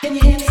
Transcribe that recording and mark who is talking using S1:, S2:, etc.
S1: Can you hear me?